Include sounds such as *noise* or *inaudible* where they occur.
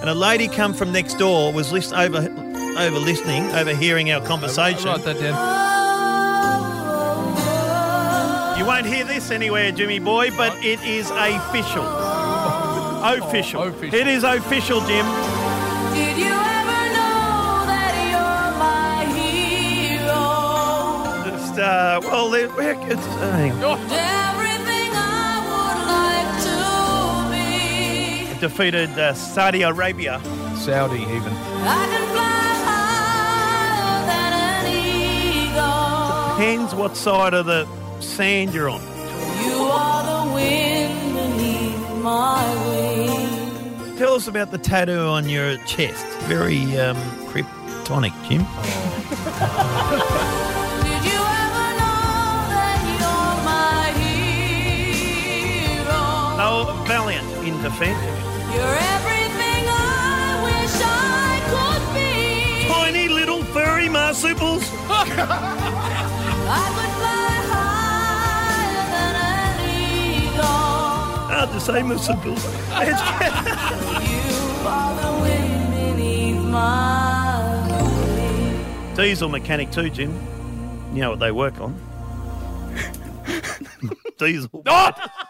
and a lady come from next door was list over over listening, overhearing our conversation. Write that down. You won't hear this anywhere, Jimmy boy, but it is official. *laughs* Official. Official. It is official, Jim. Did you ever know that you're my hero? Just, uh, well, it- it's, uh, hang on. Everything defeated uh, Saudi Arabia. Saudi even. I can fly than an eagle. Depends what side of the sand you're on. You are the wind my wings. Tell us about the tattoo on your chest. Very um, cryptonic, Jim. *laughs* hero? Oh, valiant in defence. You're everything I wish I could be. Tiny little furry marsupials. *laughs* I could fly higher than an eagle. Hard to say marsupials. *laughs* You are the wind beneath my wings. Diesel mechanic too, Jim. You know what they work on? *laughs* Diesel. Ah!